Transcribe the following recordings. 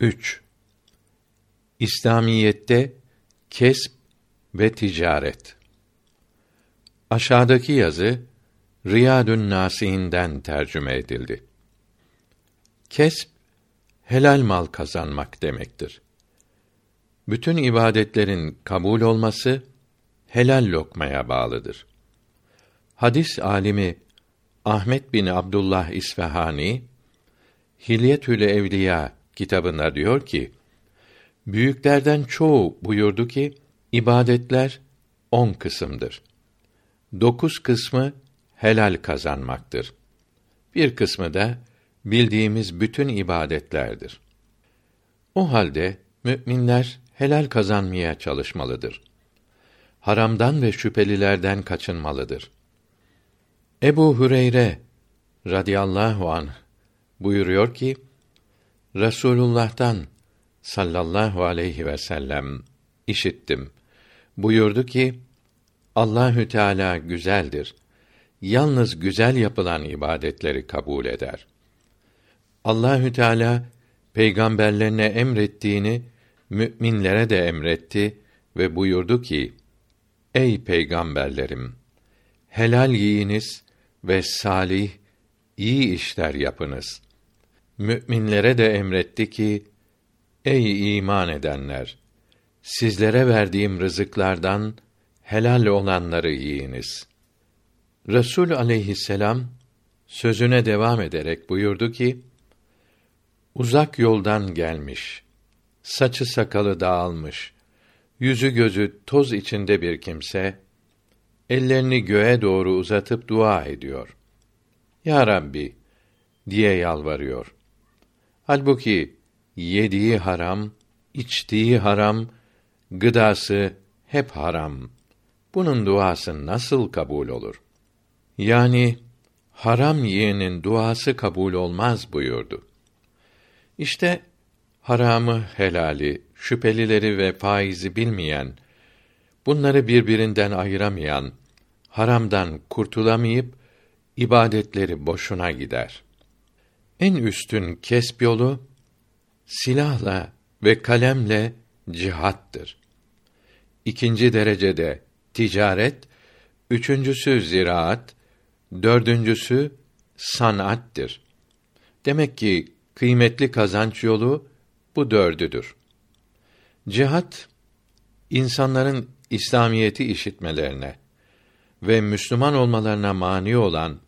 3. İslamiyette kesb ve ticaret. Aşağıdaki yazı Riyadun Nasihinden tercüme edildi. Kesb helal mal kazanmak demektir. Bütün ibadetlerin kabul olması helal lokmaya bağlıdır. Hadis alimi Ahmet bin Abdullah İsfahani Hilyetül Evliya kitabında diyor ki: Büyüklerden çoğu buyurdu ki ibadetler on kısımdır. Dokuz kısmı helal kazanmaktır. Bir kısmı da bildiğimiz bütün ibadetlerdir. O halde müminler helal kazanmaya çalışmalıdır. Haramdan ve şüphelilerden kaçınmalıdır. Ebu Hüreyre radıyallahu anh buyuruyor ki Resulullah'tan sallallahu aleyhi ve sellem işittim. Buyurdu ki Allahü Teala güzeldir. Yalnız güzel yapılan ibadetleri kabul eder. Allahü Teala peygamberlerine emrettiğini müminlere de emretti ve buyurdu ki: Ey peygamberlerim, helal yiyiniz ve salih iyi işler yapınız. Müminlere de emretti ki: Ey iman edenler, sizlere verdiğim rızıklardan helal olanları yiyiniz. Resul aleyhisselam sözüne devam ederek buyurdu ki: Uzak yoldan gelmiş, saçı sakalı dağılmış, yüzü gözü toz içinde bir kimse ellerini göğe doğru uzatıp dua ediyor. Ya Rabbi diye yalvarıyor. Halbuki yediği haram, içtiği haram, gıdası hep haram. Bunun duası nasıl kabul olur? Yani haram yiyenin duası kabul olmaz buyurdu. İşte haramı, helali, şüphelileri ve faizi bilmeyen, bunları birbirinden ayıramayan, haramdan kurtulamayıp ibadetleri boşuna gider. En üstün kesb yolu silahla ve kalemle cihattır. İkinci derecede ticaret, üçüncüsü ziraat, dördüncüsü sanattır. Demek ki kıymetli kazanç yolu bu dördüdür. Cihat insanların İslamiyeti işitmelerine ve Müslüman olmalarına mani olan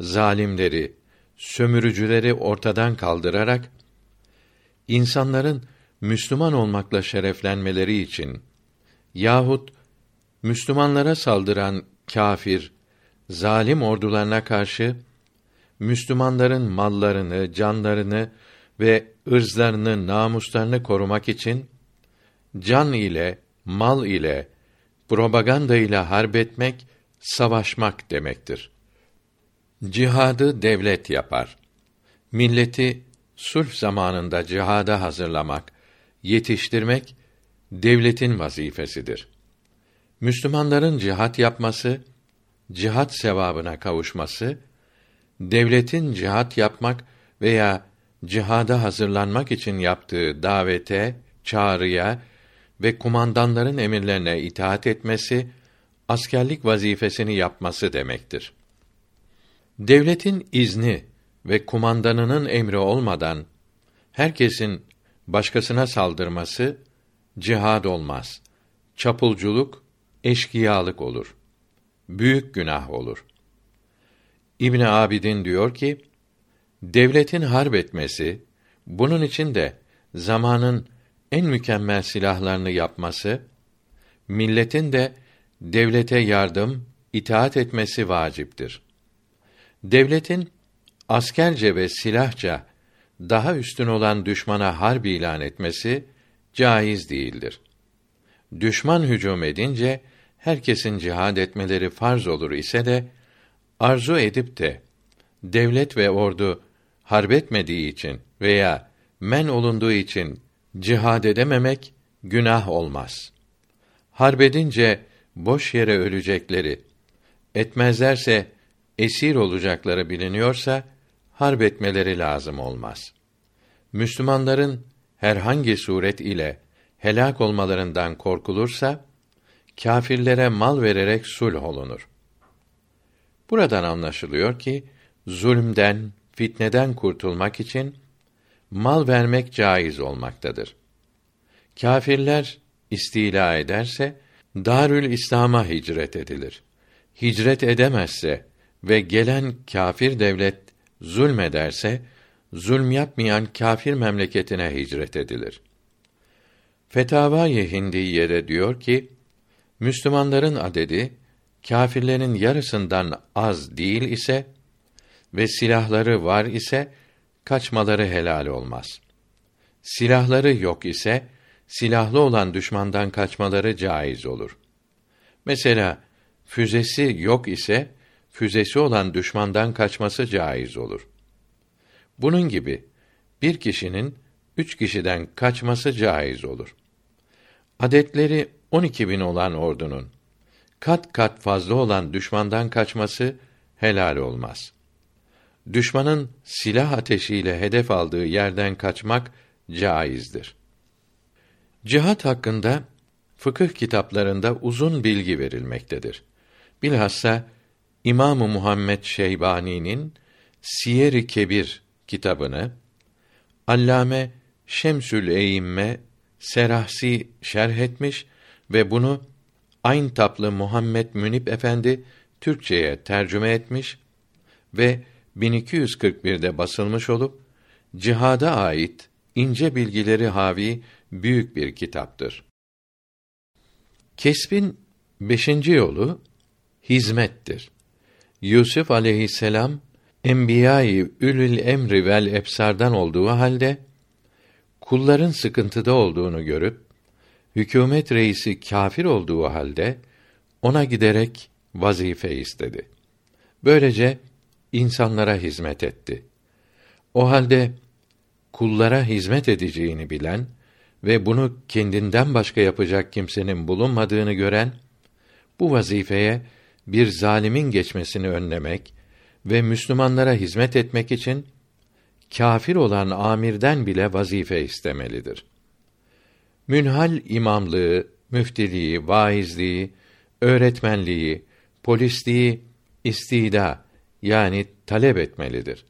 zalimleri, sömürücüleri ortadan kaldırarak insanların Müslüman olmakla şereflenmeleri için yahut Müslümanlara saldıran kâfir, zalim ordularına karşı Müslümanların mallarını, canlarını ve ırzlarını, namuslarını korumak için can ile, mal ile, propaganda ile harp etmek, savaşmak demektir. Cihadı devlet yapar. Milleti sulh zamanında cihada hazırlamak, yetiştirmek devletin vazifesidir. Müslümanların cihat yapması, cihat sevabına kavuşması, devletin cihat yapmak veya cihada hazırlanmak için yaptığı davete, çağrıya ve kumandanların emirlerine itaat etmesi, askerlik vazifesini yapması demektir. Devletin izni ve kumandanının emri olmadan herkesin başkasına saldırması cihad olmaz. Çapulculuk, eşkıyalık olur. Büyük günah olur. İbn Abidin diyor ki, devletin harp etmesi, bunun için de zamanın en mükemmel silahlarını yapması, milletin de devlete yardım, itaat etmesi vaciptir. Devletin askerce ve silahça daha üstün olan düşmana harp ilan etmesi caiz değildir. Düşman hücum edince herkesin cihad etmeleri farz olur ise de arzu edip de devlet ve ordu harp etmediği için veya men olunduğu için cihad edememek günah olmaz. Harp edince boş yere ölecekleri, etmezlerse esir olacakları biliniyorsa harp etmeleri lazım olmaz. Müslümanların herhangi suret ile helak olmalarından korkulursa kâfirlere mal vererek sulh olunur. Buradan anlaşılıyor ki zulümden, fitneden kurtulmak için mal vermek caiz olmaktadır. Kâfirler istila ederse Darül İslam'a hicret edilir. Hicret edemezse ve gelen kâfir devlet zulmederse zulm yapmayan kâfir memleketine hicret edilir. Fetavâ-i Hindiye'de diyor ki Müslümanların adedi kâfirlerin yarısından az değil ise ve silahları var ise kaçmaları helal olmaz. Silahları yok ise silahlı olan düşmandan kaçmaları caiz olur. Mesela füzesi yok ise füzesi olan düşmandan kaçması caiz olur. Bunun gibi bir kişinin üç kişiden kaçması caiz olur. Adetleri on iki bin olan ordunun kat kat fazla olan düşmandan kaçması helal olmaz. Düşmanın silah ateşiyle hedef aldığı yerden kaçmak caizdir. Cihat hakkında fıkıh kitaplarında uzun bilgi verilmektedir. Bilhassa İmamı Muhammed Şeybani'nin Siyer-i Kebir kitabını Allame Şemsül Eyimme Serahsi şerh etmiş ve bunu Ayn Taplı Muhammed Münip Efendi Türkçeye tercüme etmiş ve 1241'de basılmış olup cihada ait ince bilgileri havi büyük bir kitaptır. Kesbin beşinci yolu hizmettir. Yusuf aleyhisselam enbiya-i ülül emri vel ebsardan olduğu halde kulların sıkıntıda olduğunu görüp hükümet reisi kâfir olduğu halde ona giderek vazife istedi. Böylece insanlara hizmet etti. O halde kullara hizmet edeceğini bilen ve bunu kendinden başka yapacak kimsenin bulunmadığını gören bu vazifeye bir zalimin geçmesini önlemek ve Müslümanlara hizmet etmek için kâfir olan amirden bile vazife istemelidir. Münhal imamlığı, müftiliği, vaizliği, öğretmenliği, polisliği istida yani talep etmelidir.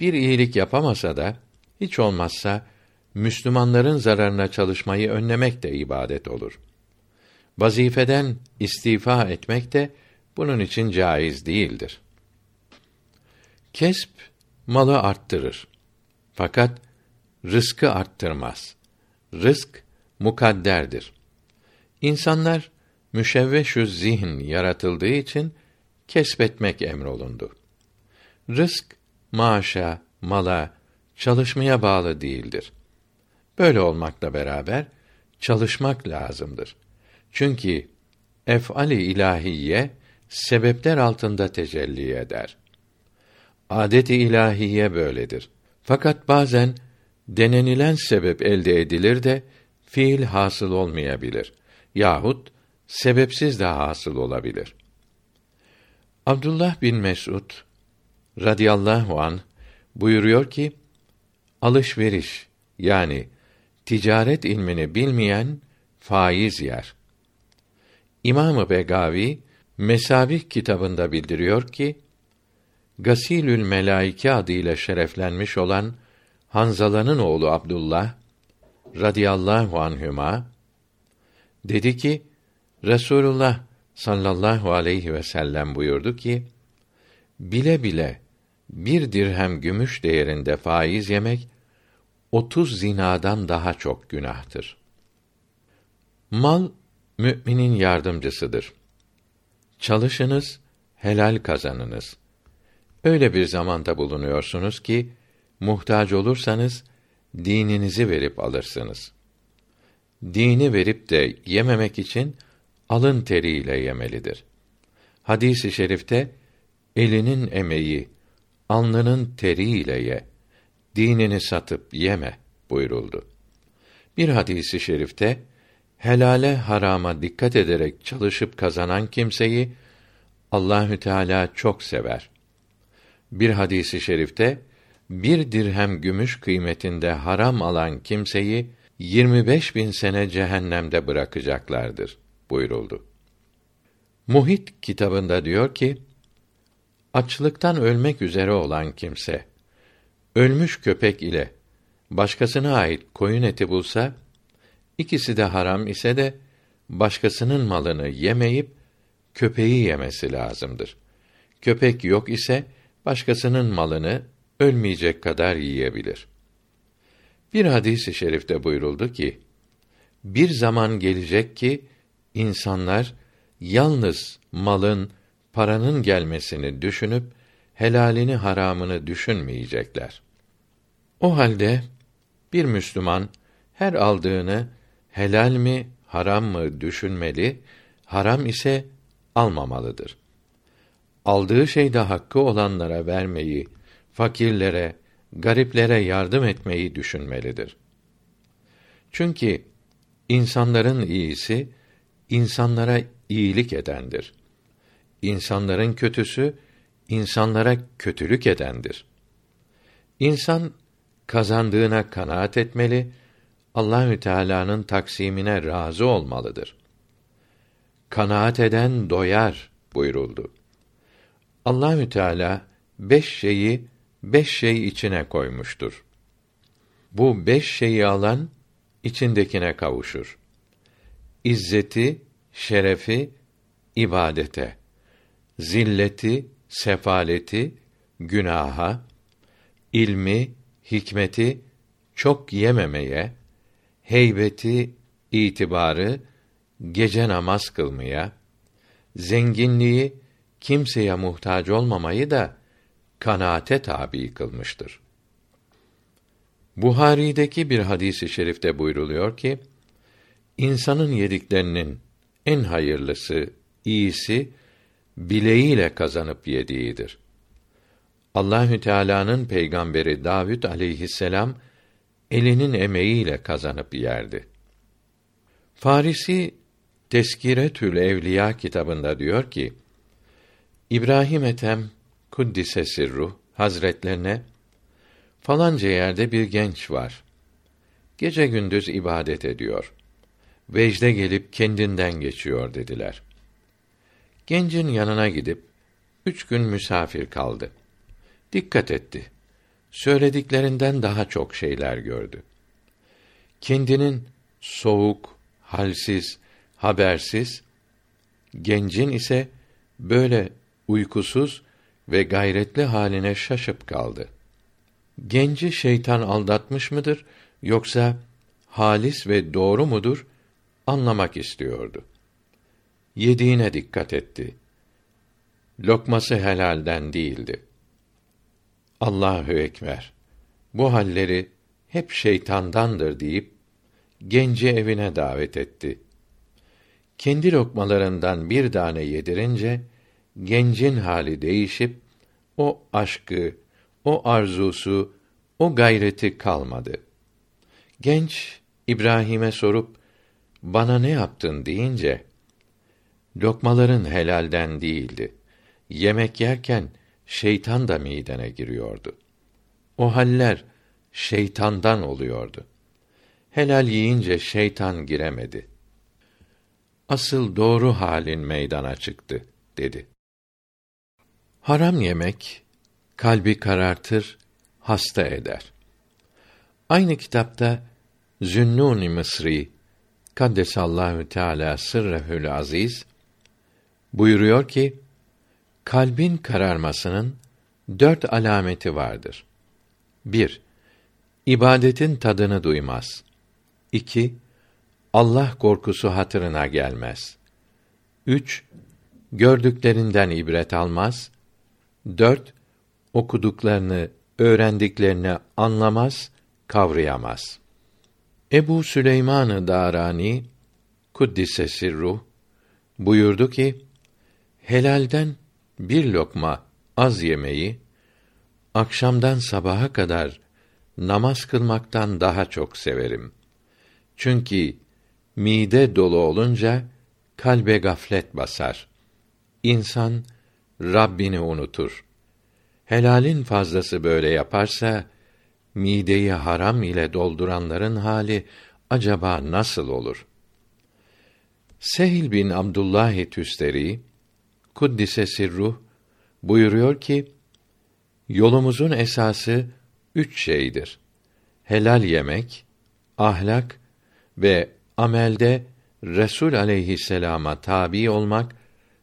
Bir iyilik yapamasa da hiç olmazsa Müslümanların zararına çalışmayı önlemek de ibadet olur. Vazifeden istifa etmek de bunun için caiz değildir. Kesp malı arttırır. Fakat rızkı arttırmaz. Rızk mukadderdir. İnsanlar müşevveşü zihin yaratıldığı için kesbetmek emrolundu. Rızk maaşa, mala, çalışmaya bağlı değildir. Böyle olmakla beraber çalışmak lazımdır. Çünkü ef'ali ilahiye sebepler altında tecelli eder. Adet-i ilahiye böyledir. Fakat bazen denenilen sebep elde edilir de fiil hasıl olmayabilir yahut sebepsiz de hasıl olabilir. Abdullah bin Mesud radıyallahu an buyuruyor ki alışveriş yani ticaret ilmini bilmeyen faiz yer. İmamı Begavi Mesabih kitabında bildiriyor ki Gasilül Melaike adıyla şereflenmiş olan Hanzala'nın oğlu Abdullah radıyallahu anhüma dedi ki Resulullah sallallahu aleyhi ve sellem buyurdu ki bile bile bir dirhem gümüş değerinde faiz yemek otuz zinadan daha çok günahtır. Mal müminin yardımcısıdır. Çalışınız, helal kazanınız. Öyle bir zamanda bulunuyorsunuz ki muhtaç olursanız dininizi verip alırsınız. Dini verip de yememek için alın teriyle yemelidir. Hadisi i şerifte elinin emeği, alnının teriyle ye, dinini satıp yeme buyuruldu. Bir hadisi i şerifte helale harama dikkat ederek çalışıp kazanan kimseyi Allahü Teala çok sever. Bir hadisi şerifte bir dirhem gümüş kıymetinde haram alan kimseyi 25 bin sene cehennemde bırakacaklardır buyuruldu. Muhit kitabında diyor ki, açlıktan ölmek üzere olan kimse, ölmüş köpek ile başkasına ait koyun eti bulsa, ikisi de haram ise de, başkasının malını yemeyip, köpeği yemesi lazımdır. Köpek yok ise, başkasının malını ölmeyecek kadar yiyebilir. Bir hadis-i şerifte buyuruldu ki, bir zaman gelecek ki, insanlar, yalnız malın, paranın gelmesini düşünüp, helalini haramını düşünmeyecekler. O halde, bir Müslüman, her aldığını, helal mi, haram mı düşünmeli, haram ise almamalıdır. Aldığı şeyde hakkı olanlara vermeyi, fakirlere, gariplere yardım etmeyi düşünmelidir. Çünkü insanların iyisi insanlara iyilik edendir. İnsanların kötüsü insanlara kötülük edendir. İnsan kazandığına kanaat etmeli, Allahü Teala'nın taksimine razı olmalıdır. Kanaat eden doyar buyuruldu. Allahü Teala beş şeyi beş şey içine koymuştur. Bu beş şeyi alan içindekine kavuşur. İzzeti, şerefi, ibadete, zilleti, sefaleti, günaha, ilmi, hikmeti çok yememeye, heybeti, itibarı gece namaz kılmaya, zenginliği kimseye muhtaç olmamayı da kanaate tabi kılmıştır. Buhari'deki bir hadisi i şerifte buyruluyor ki, insanın yediklerinin en hayırlısı, iyisi bileğiyle kazanıp yediğidir. Allahü Teala'nın peygamberi Davud aleyhisselam elinin emeğiyle kazanıp yerdi. Farisi Teskiretül Evliya kitabında diyor ki: İbrahim Ethem kuddise sirruh hazretlerine falanca yerde bir genç var. Gece gündüz ibadet ediyor. Vecde gelip kendinden geçiyor dediler. Gencin yanına gidip üç gün misafir kaldı. Dikkat etti. Söylediklerinden daha çok şeyler gördü. Kendinin soğuk, halsiz, habersiz, gencin ise böyle uykusuz ve gayretli haline şaşıp kaldı. Genci şeytan aldatmış mıdır yoksa halis ve doğru mudur anlamak istiyordu. Yediğine dikkat etti. Lokması helalden değildi. Allahü ekber. Bu halleri hep şeytandandır deyip genci evine davet etti. Kendi lokmalarından bir tane yedirince gencin hali değişip o aşkı, o arzusu, o gayreti kalmadı. Genç İbrahim'e sorup bana ne yaptın deyince lokmaların helalden değildi. Yemek yerken şeytan da midene giriyordu. O haller şeytandan oluyordu. Helal yiyince şeytan giremedi. Asıl doğru halin meydana çıktı dedi. Haram yemek kalbi karartır, hasta eder. Aynı kitapta Zünnûn-i Mısri Kaddesallahu Teala sırrehül aziz buyuruyor ki kalbin kararmasının dört alameti vardır. 1. İbadetin tadını duymaz. 2. Allah korkusu hatırına gelmez. 3. Gördüklerinden ibret almaz. 4. Okuduklarını, öğrendiklerini anlamaz, kavrayamaz. Ebu Süleyman-ı Darani kuddise sirruh buyurdu ki helalden bir lokma az yemeyi akşamdan sabaha kadar namaz kılmaktan daha çok severim. Çünkü mide dolu olunca kalbe gaflet basar. İnsan Rabbini unutur. Helalin fazlası böyle yaparsa mideyi haram ile dolduranların hali acaba nasıl olur? Sehil bin Abdullah Tüsteri kuddise sirruh buyuruyor ki yolumuzun esası üç şeydir. Helal yemek, ahlak ve amelde Resul aleyhisselama tabi olmak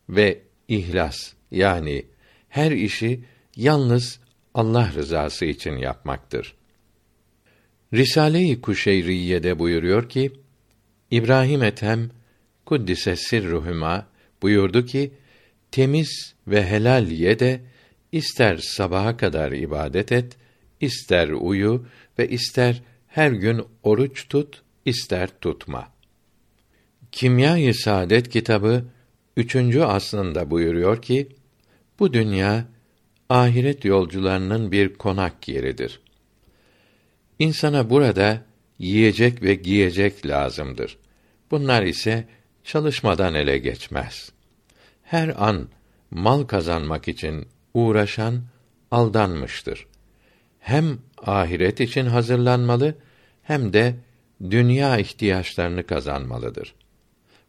ve ihlas yani her işi yalnız Allah rızası için yapmaktır. Risale-i Kuşeyriye'de buyuruyor ki İbrahim Ethem kuddise sirruhuma buyurdu ki temiz ve helal ye de ister sabaha kadar ibadet et, ister uyu ve ister her gün oruç tut, ister tutma. Kimya-i Saadet kitabı üçüncü aslında buyuruyor ki bu dünya ahiret yolcularının bir konak yeridir. İnsana burada yiyecek ve giyecek lazımdır. Bunlar ise çalışmadan ele geçmez. Her an mal kazanmak için uğraşan aldanmıştır. Hem ahiret için hazırlanmalı hem de dünya ihtiyaçlarını kazanmalıdır.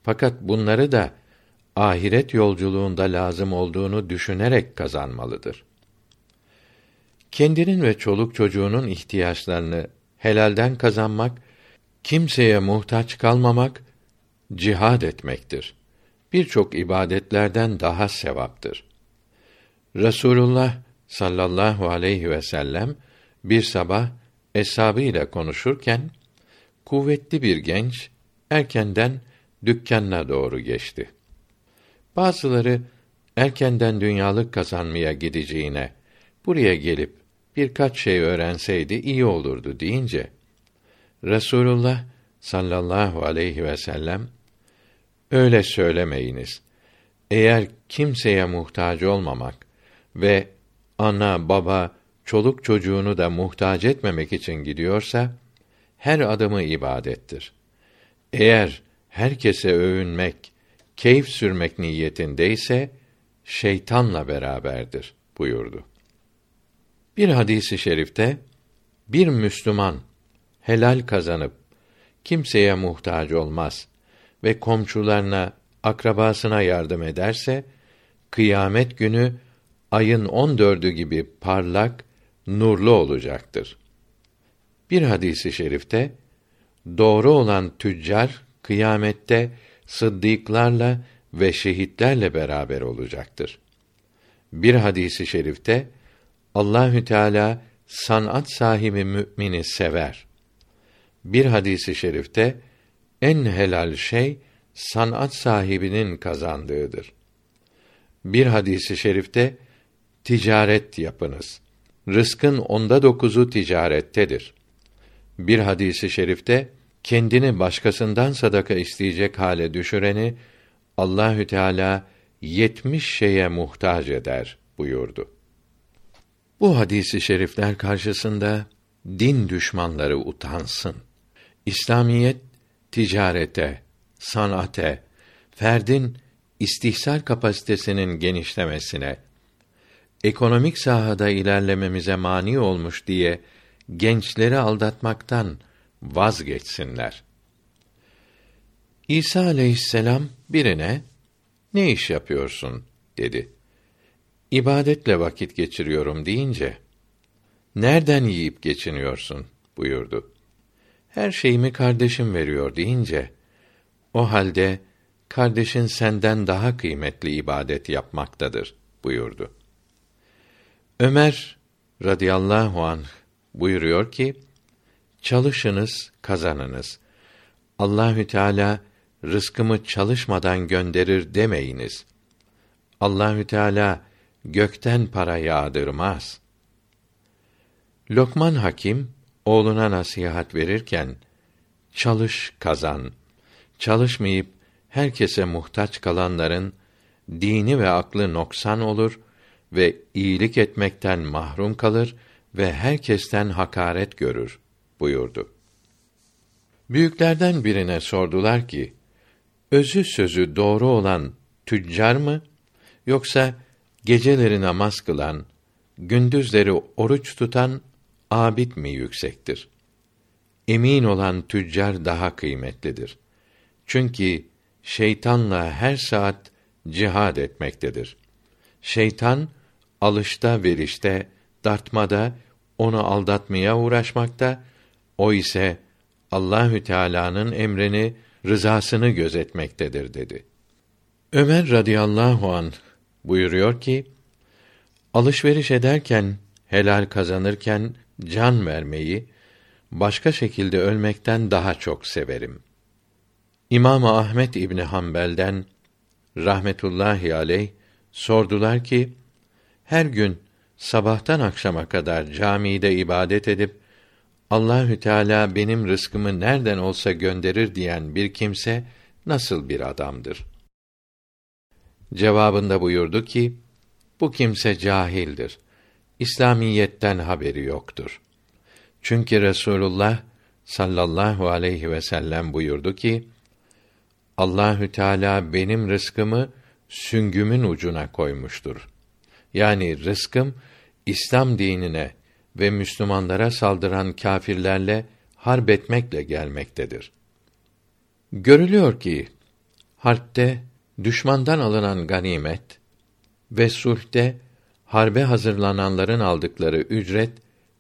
Fakat bunları da ahiret yolculuğunda lazım olduğunu düşünerek kazanmalıdır. Kendinin ve çoluk çocuğunun ihtiyaçlarını helalden kazanmak, kimseye muhtaç kalmamak, cihad etmektir. Birçok ibadetlerden daha sevaptır. Resulullah sallallahu aleyhi ve sellem bir sabah eshabıyla konuşurken kuvvetli bir genç erkenden dükkanına doğru geçti. Bazıları erkenden dünyalık kazanmaya gideceğine buraya gelip birkaç şey öğrenseydi iyi olurdu deyince Resulullah sallallahu aleyhi ve sellem öyle söylemeyiniz. Eğer kimseye muhtaç olmamak ve ana, baba, çoluk çocuğunu da muhtaç etmemek için gidiyorsa her adımı ibadettir. Eğer herkese övünmek, keyif sürmek niyetindeyse şeytanla beraberdir buyurdu. Bir hadisi şerifte bir Müslüman helal kazanıp kimseye muhtaç olmaz ve komşularına, akrabasına yardım ederse kıyamet günü ayın on dördü gibi parlak, nurlu olacaktır. Bir hadisi şerifte doğru olan tüccar kıyamette sıddıklarla ve şehitlerle beraber olacaktır. Bir hadisi şerifte Allahü Teala sanat sahibi mümini sever. Bir hadisi şerifte en helal şey sanat sahibinin kazandığıdır. Bir hadisi şerifte ticaret yapınız. Rızkın onda dokuzu ticarettedir. Bir hadisi şerifte kendini başkasından sadaka isteyecek hale düşüreni Allahü Teala yetmiş şeye muhtaç eder buyurdu. Bu hadisi şerifler karşısında din düşmanları utansın. İslamiyet ticarete, sanate, ferdin istihsal kapasitesinin genişlemesine, ekonomik sahada ilerlememize mani olmuş diye gençleri aldatmaktan vazgeçsinler. İsa aleyhisselam birine ne iş yapıyorsun dedi. İbadetle vakit geçiriyorum deyince nereden yiyip geçiniyorsun buyurdu. Her şeyimi kardeşim veriyor deyince o halde kardeşin senden daha kıymetli ibadet yapmaktadır buyurdu. Ömer radıyallahu anh buyuruyor ki çalışınız kazanınız. Allahü Teala rızkımı çalışmadan gönderir demeyiniz. Allahü Teala gökten para yağdırmaz. Lokman Hakim oğluna nasihat verirken çalış kazan. Çalışmayıp herkese muhtaç kalanların dini ve aklı noksan olur ve iyilik etmekten mahrum kalır ve herkesten hakaret görür buyurdu. Büyüklerden birine sordular ki, özü sözü doğru olan tüccar mı, yoksa geceleri namaz kılan, gündüzleri oruç tutan abid mi yüksektir? Emin olan tüccar daha kıymetlidir. Çünkü şeytanla her saat cihad etmektedir. Şeytan alışta verişte, dartmada onu aldatmaya uğraşmakta, o ise Allahü Teala'nın emrini, rızasını gözetmektedir dedi. Ömer radıyallahu an buyuruyor ki: Alışveriş ederken, helal kazanırken can vermeyi başka şekilde ölmekten daha çok severim. İmam Ahmet İbni Hanbel'den rahmetullahi aleyh sordular ki her gün sabahtan akşama kadar camide ibadet edip Allahü Teala benim rızkımı nereden olsa gönderir diyen bir kimse nasıl bir adamdır? Cevabında buyurdu ki bu kimse cahildir. İslamiyetten haberi yoktur. Çünkü Resulullah sallallahu aleyhi ve sellem buyurdu ki Allahü Teala benim rızkımı süngümün ucuna koymuştur. Yani rızkım İslam dinine ve Müslümanlara saldıran kâfirlerle harp etmekle gelmektedir. Görülüyor ki harpte düşmandan alınan ganimet ve sulhte harbe hazırlananların aldıkları ücret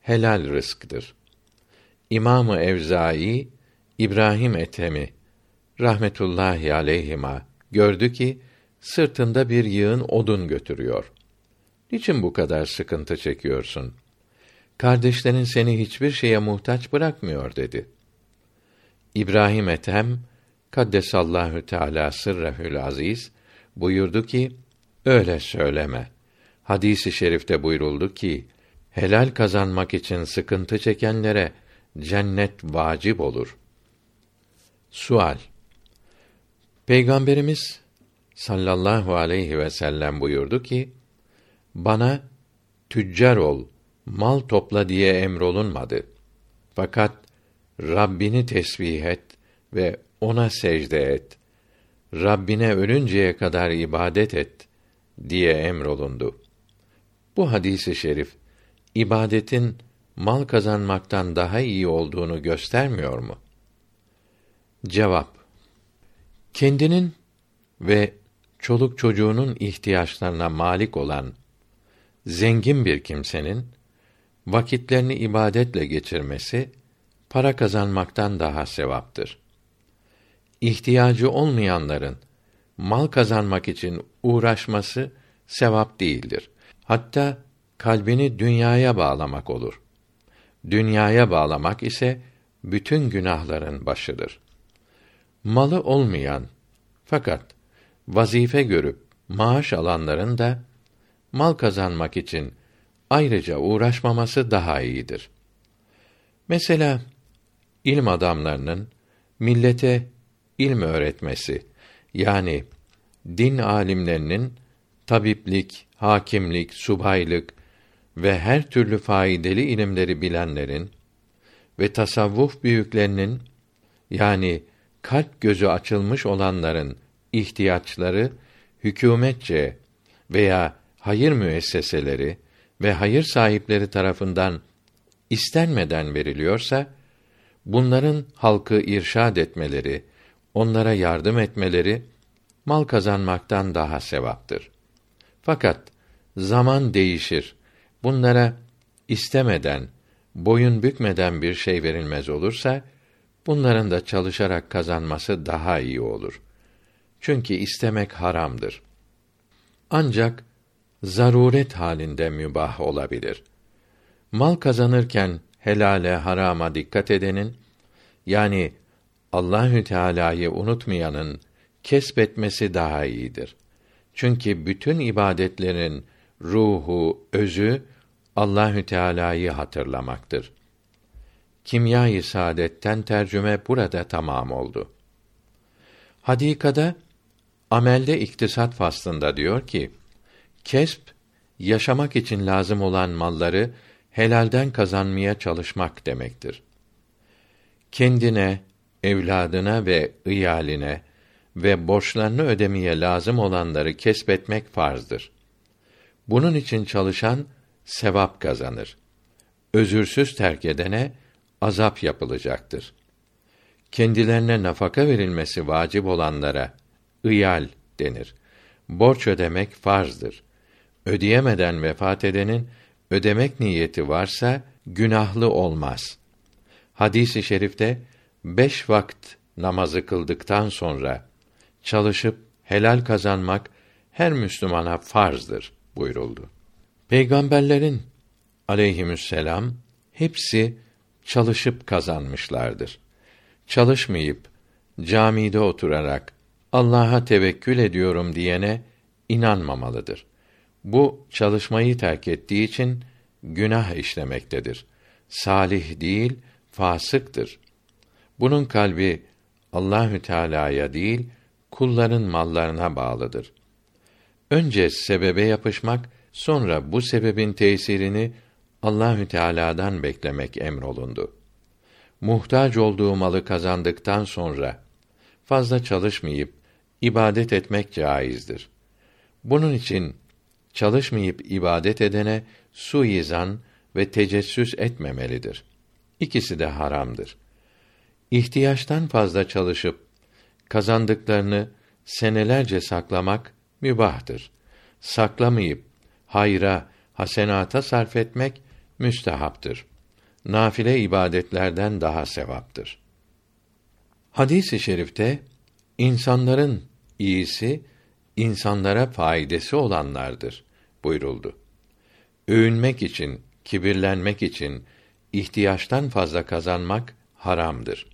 helal rızktır. İmamı Evzai İbrahim Etemi rahmetullahi aleyhima gördü ki sırtında bir yığın odun götürüyor. Niçin bu kadar sıkıntı çekiyorsun? Kardeşlerin seni hiçbir şeye muhtaç bırakmıyor dedi. İbrahim Ethem Kaddesallahu Teala sırrehül aziz buyurdu ki öyle söyleme. Hadisi i şerifte buyuruldu ki helal kazanmak için sıkıntı çekenlere cennet vacip olur. Sual Peygamberimiz sallallahu aleyhi ve sellem buyurdu ki bana tüccar ol, mal topla diye emrolunmadı. Fakat Rabbini tesbih et ve ona secde et. Rabbine ölünceye kadar ibadet et diye emrolundu. Bu hadisi şerif ibadetin mal kazanmaktan daha iyi olduğunu göstermiyor mu? Cevap Kendinin ve çoluk çocuğunun ihtiyaçlarına malik olan zengin bir kimsenin vakitlerini ibadetle geçirmesi para kazanmaktan daha sevaptır. İhtiyacı olmayanların mal kazanmak için uğraşması sevap değildir. Hatta kalbini dünyaya bağlamak olur. Dünyaya bağlamak ise bütün günahların başıdır. Malı olmayan fakat vazife görüp maaş alanların da mal kazanmak için ayrıca uğraşmaması daha iyidir. Mesela ilim adamlarının millete ilm öğretmesi yani din alimlerinin tabiplik, hakimlik, subaylık ve her türlü faydalı ilimleri bilenlerin ve tasavvuf büyüklerinin yani kalp gözü açılmış olanların ihtiyaçları hükümetçe veya hayır müesseseleri ve hayır sahipleri tarafından istenmeden veriliyorsa bunların halkı irşad etmeleri, onlara yardım etmeleri mal kazanmaktan daha sevaptır. Fakat zaman değişir. Bunlara istemeden, boyun bükmeden bir şey verilmez olursa bunların da çalışarak kazanması daha iyi olur. Çünkü istemek haramdır. Ancak zaruret halinde mübah olabilir. Mal kazanırken helale harama dikkat edenin yani Allahü Teala'yı unutmayanın kesbetmesi daha iyidir. Çünkü bütün ibadetlerin ruhu, özü Allahü Teala'yı hatırlamaktır. Kimya-i Saadet'ten tercüme burada tamam oldu. Hadikada amelde iktisat faslında diyor ki: Kesp yaşamak için lazım olan malları helalden kazanmaya çalışmak demektir. Kendine, evladına ve iyaline ve borçlarını ödemeye lazım olanları kesbetmek farzdır. Bunun için çalışan sevap kazanır. Özürsüz terk edene azap yapılacaktır. Kendilerine nafaka verilmesi vacip olanlara ıyal denir. Borç ödemek farzdır. Ödeyemeden vefat edenin ödemek niyeti varsa günahlı olmaz. Hadisi i şerifte beş vakit namazı kıldıktan sonra çalışıp helal kazanmak her Müslümana farzdır buyuruldu. Peygamberlerin aleyhisselam hepsi çalışıp kazanmışlardır. Çalışmayıp camide oturarak Allah'a tevekkül ediyorum diyene inanmamalıdır. Bu çalışmayı terk ettiği için günah işlemektedir. Salih değil, fasıktır. Bunun kalbi Allahü Teala'ya değil, kulların mallarına bağlıdır. Önce sebebe yapışmak, sonra bu sebebin tesirini Allahü Teala'dan beklemek emrolundu. Muhtaç olduğu malı kazandıktan sonra fazla çalışmayıp ibadet etmek caizdir. Bunun için çalışmayıp ibadet edene suizan ve tecessüs etmemelidir. İkisi de haramdır. İhtiyaçtan fazla çalışıp kazandıklarını senelerce saklamak mübahtır. Saklamayıp hayra, hasenata sarf etmek müstehaptır. Nafile ibadetlerden daha sevaptır. Hadis-i şerifte insanların iyisi insanlara faydası olanlardır buyuruldu. Övünmek için, kibirlenmek için ihtiyaçtan fazla kazanmak haramdır.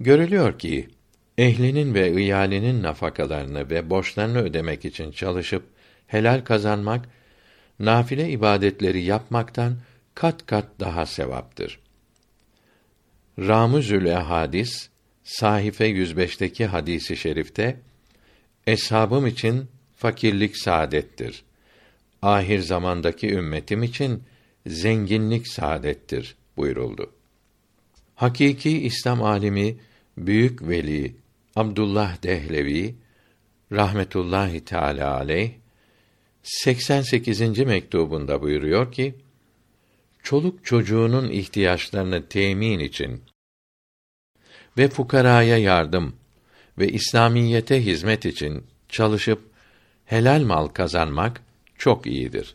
Görülüyor ki ehlinin ve iyalinin nafakalarını ve borçlarını ödemek için çalışıp helal kazanmak nafile ibadetleri yapmaktan kat kat daha sevaptır. Ramuzül Hadis sahife 105'teki hadisi şerifte eshabım için fakirlik saadettir. Ahir zamandaki ümmetim için zenginlik saadettir buyuruldu. Hakiki İslam alimi büyük veli Abdullah Dehlevi rahmetullahi teala aleyh 88. mektubunda buyuruyor ki çoluk çocuğunun ihtiyaçlarını temin için ve fukaraya yardım ve İslamiyete hizmet için çalışıp helal mal kazanmak çok iyidir.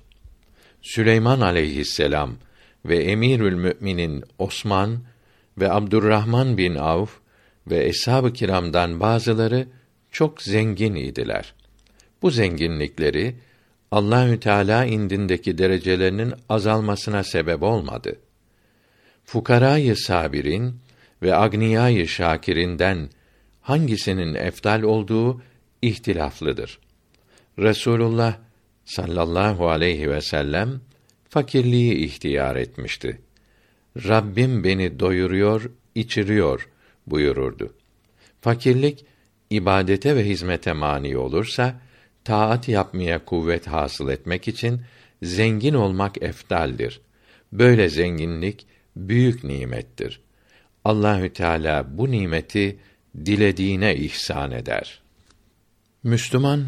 Süleyman aleyhisselam ve Emirül Müminin Osman ve Abdurrahman bin Avf ve eshab-ı kiramdan bazıları çok zengin idiler. Bu zenginlikleri Allahü Teala indindeki derecelerinin azalmasına sebep olmadı. Fukarayı sabirin ve agniyayı şakirinden hangisinin efdal olduğu ihtilaflıdır. Resulullah sallallahu aleyhi ve sellem fakirliği ihtiyar etmişti. Rabbim beni doyuruyor, içiriyor buyururdu. Fakirlik ibadete ve hizmete mani olursa taat yapmaya kuvvet hasıl etmek için zengin olmak eftaldir. Böyle zenginlik büyük nimettir. Allahü Teala bu nimeti dilediğine ihsan eder. Müslüman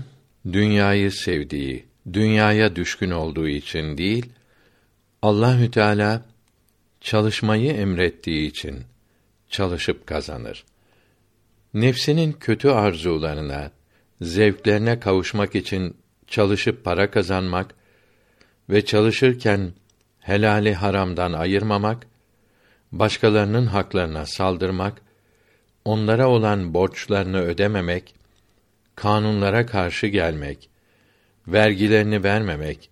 dünyayı sevdiği, dünyaya düşkün olduğu için değil, Allahü Teala çalışmayı emrettiği için çalışıp kazanır. Nefsinin kötü arzularına, zevklerine kavuşmak için çalışıp para kazanmak ve çalışırken helali haramdan ayırmamak, başkalarının haklarına saldırmak, onlara olan borçlarını ödememek, kanunlara karşı gelmek, vergilerini vermemek,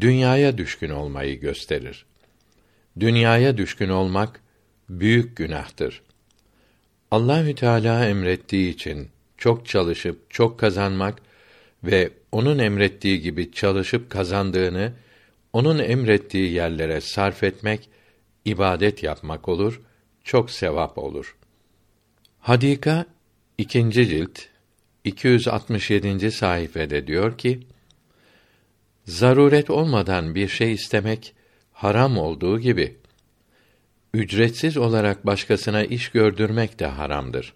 dünyaya düşkün olmayı gösterir. Dünyaya düşkün olmak büyük günahtır. Allahü Teala emrettiği için çok çalışıp çok kazanmak ve onun emrettiği gibi çalışıp kazandığını onun emrettiği yerlere sarf etmek ibadet yapmak olur, çok sevap olur. Hadika ikinci cilt 267. sayfede diyor ki: Zaruret olmadan bir şey istemek haram olduğu gibi ücretsiz olarak başkasına iş gördürmek de haramdır.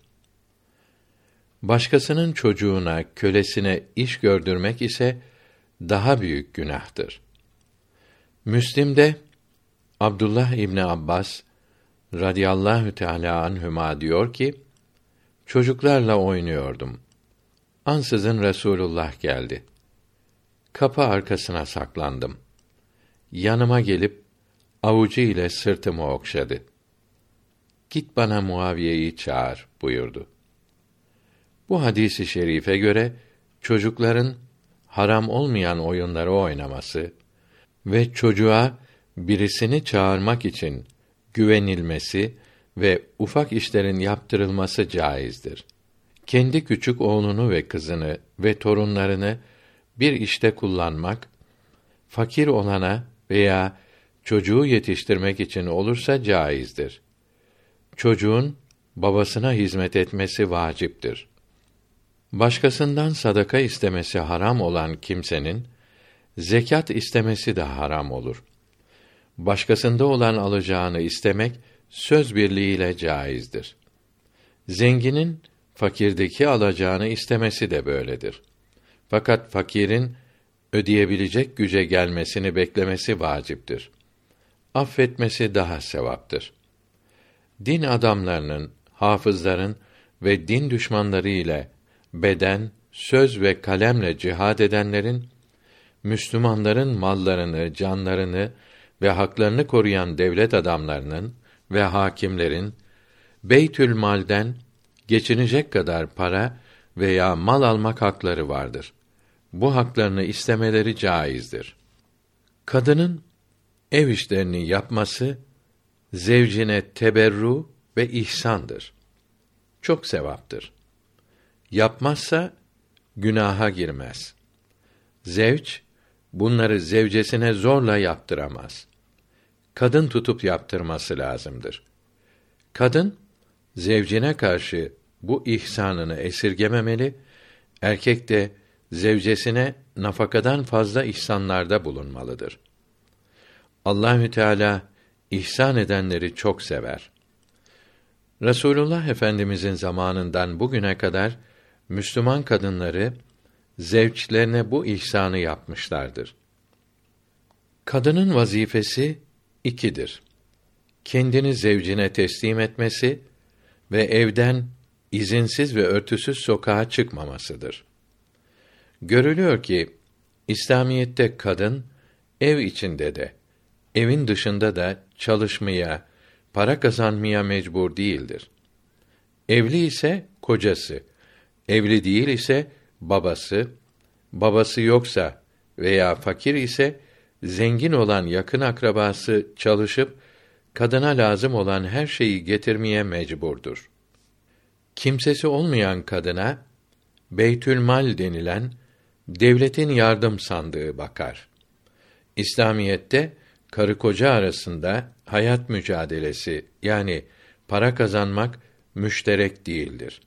Başkasının çocuğuna, kölesine iş gördürmek ise daha büyük günahtır. Müslim'de Abdullah İbni Abbas radıyallahu teala anhüma diyor ki çocuklarla oynuyordum. Ansızın Resulullah geldi. Kapı arkasına saklandım. Yanıma gelip avucu ile sırtımı okşadı. Git bana Muaviye'yi çağır buyurdu. Bu hadisi şerife göre çocukların haram olmayan oyunları oynaması ve çocuğa birisini çağırmak için güvenilmesi ve ufak işlerin yaptırılması caizdir. Kendi küçük oğlunu ve kızını ve torunlarını bir işte kullanmak fakir olana veya çocuğu yetiştirmek için olursa caizdir. Çocuğun babasına hizmet etmesi vaciptir. Başkasından sadaka istemesi haram olan kimsenin zekat istemesi de haram olur. Başkasında olan alacağını istemek söz birliğiyle caizdir. Zenginin fakirdeki alacağını istemesi de böyledir. Fakat fakirin ödeyebilecek güce gelmesini beklemesi vaciptir. Affetmesi daha sevaptır. Din adamlarının, hafızların ve din düşmanları ile beden, söz ve kalemle cihad edenlerin Müslümanların mallarını, canlarını ve haklarını koruyan devlet adamlarının ve hakimlerin Beytül Mal'den geçinecek kadar para veya mal almak hakları vardır. Bu haklarını istemeleri caizdir. Kadının ev işlerini yapması zevcine teberru ve ihsandır. Çok sevaptır. Yapmazsa günaha girmez. Zevç bunları zevcesine zorla yaptıramaz. Kadın tutup yaptırması lazımdır. Kadın zevcine karşı bu ihsanını esirgememeli, erkek de zevcesine nafakadan fazla ihsanlarda bulunmalıdır. Allahü Teala ihsan edenleri çok sever. Resulullah Efendimizin zamanından bugüne kadar Müslüman kadınları zevçlerine bu ihsanı yapmışlardır. Kadının vazifesi ikidir. Kendini zevcine teslim etmesi ve evden izinsiz ve örtüsüz sokağa çıkmamasıdır. Görülüyor ki İslamiyette kadın ev içinde de evin dışında da çalışmaya, para kazanmaya mecbur değildir. Evli ise kocası, evli değil ise babası, babası yoksa veya fakir ise zengin olan yakın akrabası çalışıp kadına lazım olan her şeyi getirmeye mecburdur. Kimsesi olmayan kadına Beytülmal denilen devletin yardım sandığı bakar. İslamiyette karı koca arasında hayat mücadelesi yani para kazanmak müşterek değildir.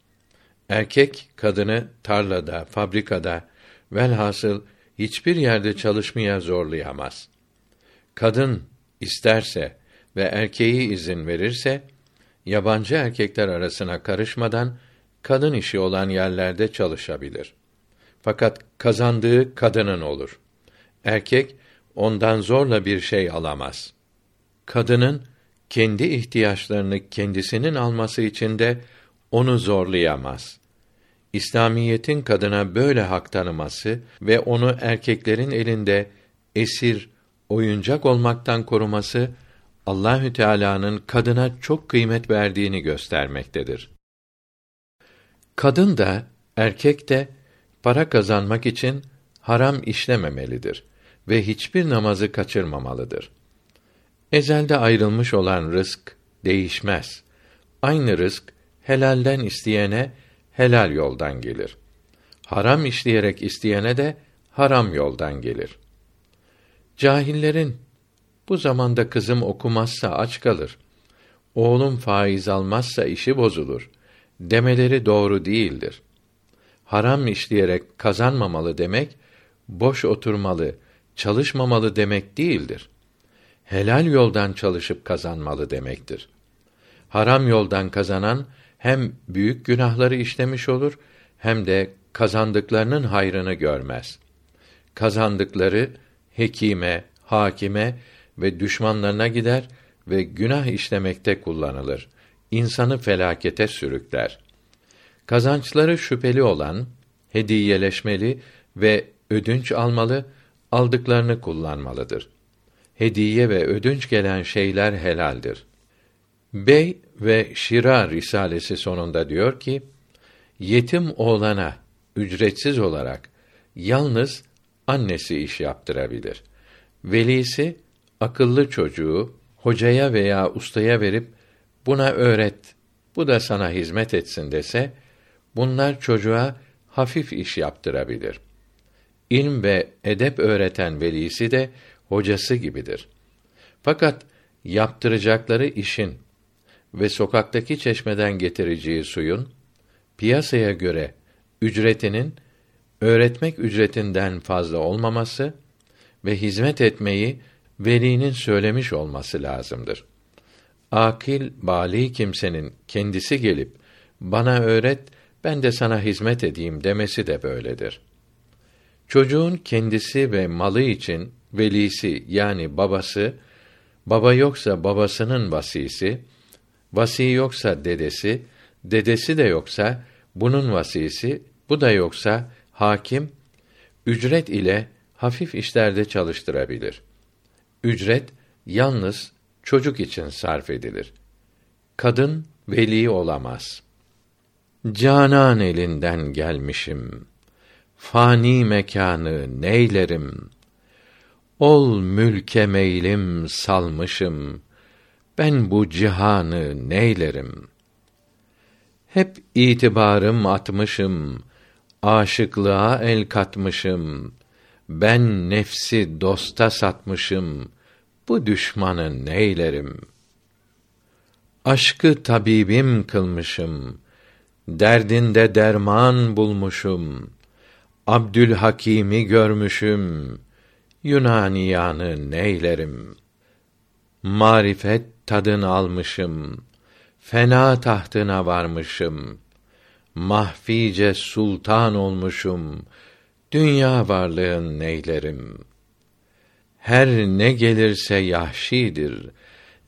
Erkek kadını tarlada, fabrikada velhasıl hiçbir yerde çalışmaya zorlayamaz. Kadın isterse ve erkeği izin verirse yabancı erkekler arasına karışmadan kadın işi olan yerlerde çalışabilir. Fakat kazandığı kadının olur. Erkek ondan zorla bir şey alamaz. Kadının kendi ihtiyaçlarını kendisinin alması için de onu zorlayamaz. İslamiyetin kadına böyle hak tanıması ve onu erkeklerin elinde esir, oyuncak olmaktan koruması Allahü Teala'nın kadına çok kıymet verdiğini göstermektedir. Kadın da erkek de para kazanmak için haram işlememelidir ve hiçbir namazı kaçırmamalıdır. Ezelde ayrılmış olan rızk değişmez. Aynı rızk helalden isteyene helal yoldan gelir. Haram işleyerek isteyene de haram yoldan gelir. Cahillerin bu zamanda kızım okumazsa aç kalır. Oğlum faiz almazsa işi bozulur demeleri doğru değildir. Haram işleyerek kazanmamalı demek boş oturmalı, çalışmamalı demek değildir. Helal yoldan çalışıp kazanmalı demektir. Haram yoldan kazanan hem büyük günahları işlemiş olur hem de kazandıklarının hayrını görmez. Kazandıkları hekime, hakime ve düşmanlarına gider ve günah işlemekte kullanılır. İnsanı felakete sürükler. Kazançları şüpheli olan hediyeleşmeli ve ödünç almalı, aldıklarını kullanmalıdır. Hediye ve ödünç gelen şeyler helaldir. Bey ve Şira risalesi sonunda diyor ki: Yetim oğlana ücretsiz olarak yalnız annesi iş yaptırabilir. Velisi akıllı çocuğu hocaya veya ustaya verip buna öğret, bu da sana hizmet etsin dese, bunlar çocuğa hafif iş yaptırabilir. İlm ve edep öğreten velisi de hocası gibidir. Fakat yaptıracakları işin ve sokaktaki çeşmeden getireceği suyun piyasaya göre ücretinin öğretmek ücretinden fazla olmaması ve hizmet etmeyi velinin söylemiş olması lazımdır. Akil, bali kimsenin kendisi gelip bana öğret, ben de sana hizmet edeyim demesi de böyledir. Çocuğun kendisi ve malı için velisi yani babası, baba yoksa babasının vasisi, vasi yoksa dedesi, dedesi de yoksa bunun vasisi, bu da yoksa hakim ücret ile hafif işlerde çalıştırabilir. Ücret yalnız çocuk için sarf edilir. Kadın veli olamaz. Canan elinden gelmişim. Fani mekanı neylerim? Ol mülke meylim salmışım. Ben bu cihanı neylerim? Hep itibarım atmışım, aşıklığa el katmışım. Ben nefsi dosta satmışım. Bu düşmanı neylerim? Aşkı tabibim kılmışım. Derdinde derman bulmuşum. Abdülhakim'i görmüşüm. Yunaniyanı neylerim? Marifet tadını almışım. Fena tahtına varmışım. Mahfice sultan olmuşum. Dünya varlığın neylerim? Her ne gelirse yahşidir.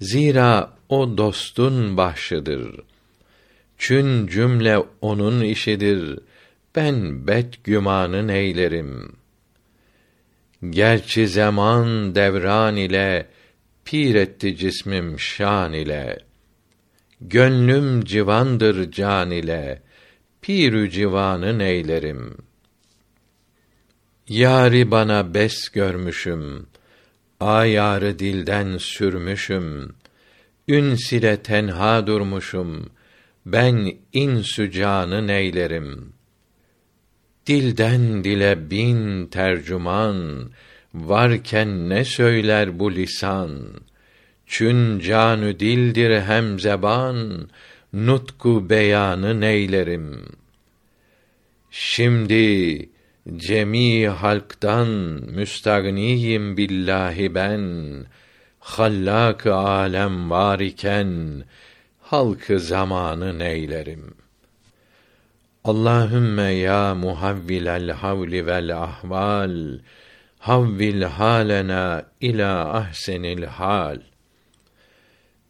Zira o dostun bahşıdır. Çün cümle onun işidir. Ben bet gümanı neylerim? Gerçi zaman devran ile pir etti cismim şan ile. Gönlüm civandır can ile. Pirü civanı neylerim? Yari bana bes görmüşüm. Ayarı dilden sürmüşüm. Üns ile tenha durmuşum. Ben insü canı neylerim? Dilden dile bin tercüman, varken ne söyler bu lisan? Çün canü dildir hem zeban, nutku beyanı neylerim? Şimdi cemi halktan müstagniyim billahi ben hallak alem var iken halkı zamanı neylerim Allahümme ya muhavvilel havli vel ahval havvil halena ila ahsenil hal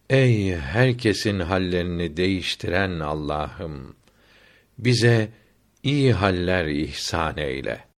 Ey herkesin hallerini değiştiren Allah'ım bize iyi haller ihsan eyle.